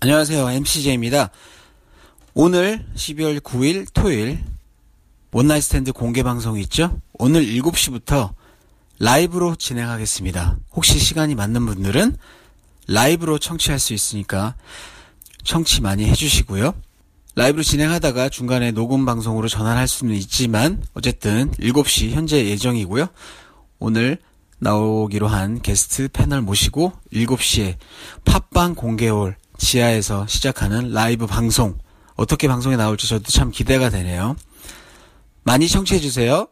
안녕하세요. MCJ입니다. 오늘 12월 9일 토요일 One Night Stand 공개 방송이 있죠? 오늘 7시부터 라이브로 진행하겠습니다. 혹시 시간이 맞는 분들은 라이브로 청취할 수 있으니까 청취 많이 해주시고요. 라이브로 진행하다가 중간에 녹음 방송으로 전환할 수는 있지만 어쨌든 7시 현재 예정이고요. 오늘 나오기로 한 게스트 패널 모시고 7시에 팟빵 공개홀 지하에서 시작하는 라이브 방송. 어떻게 방송에 나올지 저도 참 기대가 되네요. 많이 청취해주세요.